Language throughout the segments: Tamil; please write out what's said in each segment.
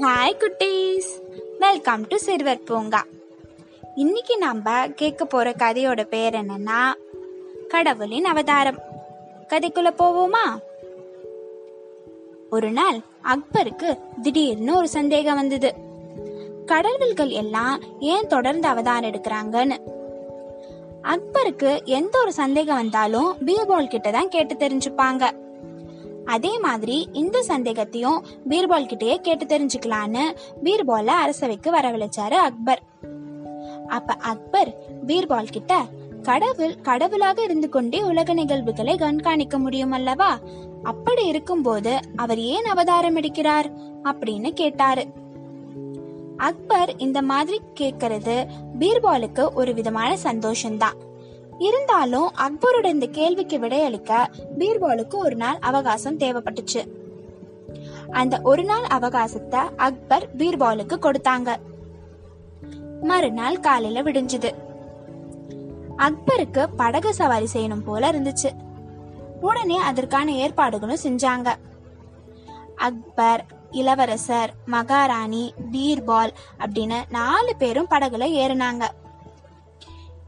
ஹாய் குட்டீஸ். வெல்கம் டு சிறுவர் பூங்கா இன்னைக்கு நம்ம கேட்க போற கதையோட பேர் என்னன்னா கடவுளின் அவதாரம். கதைக்குள்ள போவோமா? ஒரு நாள் அக்பருக்கு திடீர்னு ஒரு சந்தேகம் வந்தது. கடவுள்கள் எல்லாம் ஏன் தொடர்ந்து அவதாரம் எடுக்கிறாங்கன்னு. அக்பருக்கு எந்த ஒரு சந்தேகம் வந்தாலும் பீர்பால் கிட்ட தான் கேட்டு தெரிஞ்சுப்பாங்க. அதே மாதிரி இந்த சந்தேகத்தையும் பீர்பால் கிட்டேயே கேட்டு தெரிஞ்சுக்கலான்னு பீர்பால அரசவைக்கு வரவழைச்சாரு அக்பர். அப்ப அக்பர் பீர்பால் கிட்ட கடவுள் கடவுளாக இருந்து கொண்டே உலக நிகழ்வுகளை கண்காணிக்க முடியும் அல்லவா? அப்படி இருக்கும்போது அவர் ஏன் அவதாரம் எடுக்கிறார்? அப்படின்னு கேட்டாரு. அக்பர் இந்த மாதிரி கேக்குறது பீர்பாலுக்கு ஒரு விதமான சந்தோஷம்தான். இருந்தாலும் அக்பரோட இந்த கேள்விக்கு விடையளிக்க பீர்பாலுக்கு ஒரு நாள் அவகாசம் தேவைப்பட்டுச்சு. அந்த ஒரு நாள் அவகாசத்தை அக்பர் பீர்பாலுக்கு கொடுத்தாங்க. மறுநாள் காலையில விடிஞ்சுது. அக்பருக்கு படகு சவாரி செய்யணும் போல இருந்துச்சு. உடனே அதற்கான ஏற்பாடுகளும் செஞ்சாங்க. அக்பர் இளவரசர் மகாராணி பீர்பால் அப்படின்னு நாலு பேரும் படகுல ஏறினாங்க.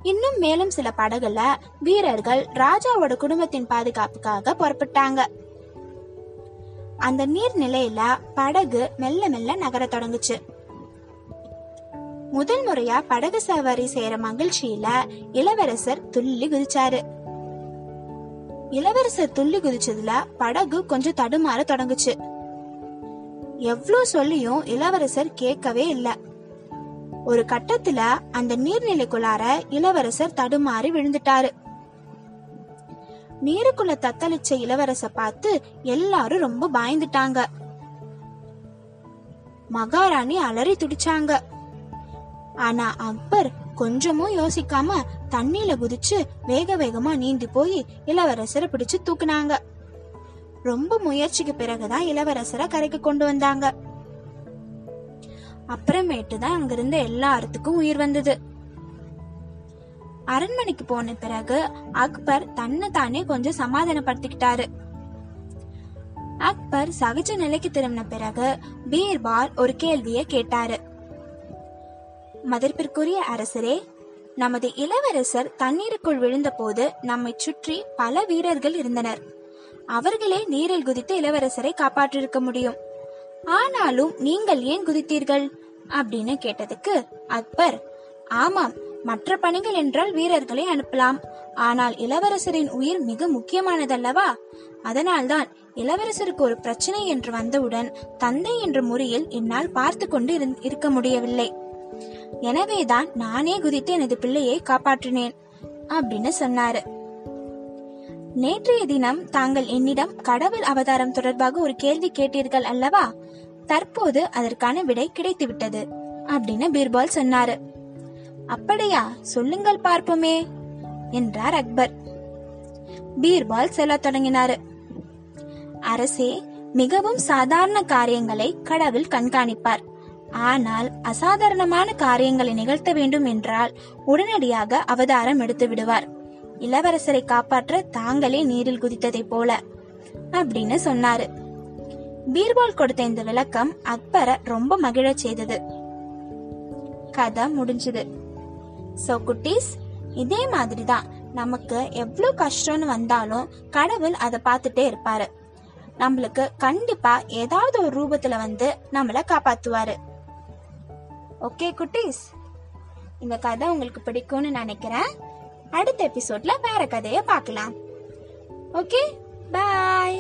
இன்னும் மேலும் சில படகுல வீரர்கள் ராஜாவோட குடும்பத்தின் பாதுகாப்புக்காக புறப்பட்டாங்க. அந்த நீர்நிலையில படகு மெல்ல மெல்ல நகர தொடங்குச்சு. முதல் முறையா படகு சவாரி செய்யற மகிழ்ச்சியில இளவரசர் துள்ளி குதிச்சாரு. இளவரசர் துள்ளி குதிச்சதுல படகு கொஞ்சம் தடுமாற தொடங்குச்சு. எவ்வளவு சொல்லியும் இளவரசர் கேட்கவே இல்லை. ஒரு கட்டத்துல அந்த நீர்நிலைக்குள்ளார இளவரசர் தடுமாறி விழுந்துட்டாரு. நீருக்குள்ள தத்தளிச்ச இளவரச பார்த்து எல்லாரும் ரொம்ப பயந்துட்டாங்க. மகாராணி அலறி துடிச்சாங்க. ஆனா அக்பர் கொஞ்சமும் யோசிக்காம தண்ணியில குதிச்சு வேக வேகமா நீந்தி போய் இளவரசரை பிடிச்சு தூக்குனாங்க. ரொம்ப முயற்சிக்கு பிறகுதான் இளவரசரை கரைக்கு கொண்டு வந்தாங்க. அப்புறமேட்டு தான் அங்கிருந்த எல்லாத்துக்கும் உயிர் வந்தது. அரண்மனைக்கு போன பிறகு அக்பர் தன்னை தானே கொஞ்சம் சமாதானப்படுத்திக்கிட்டாரு. அக்பர் சகஜ நிலைக்கு திரும்பின பிறகு பீர்பால் ஒரு கேள்வியை கேட்டாரு. மதிப்பிற்குரிய அரசரே நமது இளவரசர் தண்ணீருக்குள் விழுந்தபோது நம்மை சுற்றி பல வீரர்கள் இருந்தனர். அவர்களே நீரில் குதித்து இளவரசரை காப்பாற்றிருக்க முடியும். ஆனாலும் நீங்கள் ஏன் குதித்தீர்கள்? அப்படின்னு கேட்டதுக்கு அக்பர் ஆமாம் மற்ற பணிகள் என்றால் வீரர்களை அனுப்பலாம். ஆனால் இளவரசரின் உயிர் மிக முக்கியமானதல்லவா? அதனால்தான் இளவரசருக்கு ஒரு பிரச்சனை என்று வந்தவுடன் தந்தை என்ற முறையில் என்னால் பார்த்து கொண்டு இருந்- இருக்க முடியவில்லை. எனவேதான் நானே குதித்து எனது பிள்ளையை காப்பாற்றினேன் அப்படின்னு சொன்னாரு. நேற்றைய தினம் தாங்கள் என்னிடம் கடவுள் அவதாரம் தொடர்பாக ஒரு கேள்வி கேட்டீர்கள் அல்லவா? தற்போது அதற்கான விடை கிடைத்துவிட்டது அப்படின்னு பீர்பால் சொன்னாரு. அப்படியா சொல்லுங்கள் பார்ப்போமே என்றார் அக்பர். பீர்பால் சொல்ல தொடங்கினாரு. அரசே மிகவும் சாதாரண காரியங்களை கடவுள் கண்காணிப்பார். ஆனால் அசாதாரணமான காரியங்களை நிகழ்த்த வேண்டும் என்றால் உடனடியாக அவதாரம் எடுத்து விடுவார். இளவரசரை காப்பாற்ற தாங்களே நீரில் குதித்ததைப் போல அப்படின்னு சொன்னாரு. பீர்பால் கொடுத்த இந்த விளக்கம் அக்பரை ரொம்ப மகிழச் செய்தது. கதை முடிஞ்சது. சோ குட்டீஸ் இதே மாதிரி தான் நமக்கு எவ்வளவு கஷ்டம்னு வந்தாலும் கடவுள் அதை பார்த்துட்டே இருப்பாரு. நம்மளுக்கு கண்டிப்பா ஏதாவது ஒரு ரூபத்துல வந்து நம்மள காப்பாத்துவாரு. ஓகே குட்டீஸ்? இந்த கதை உங்களுக்கு பிடிக்கும்னு நினைக்கிறேன். அடுத்த எபிசோட்ல வேற கதையை பார்க்கலாம். Okay bye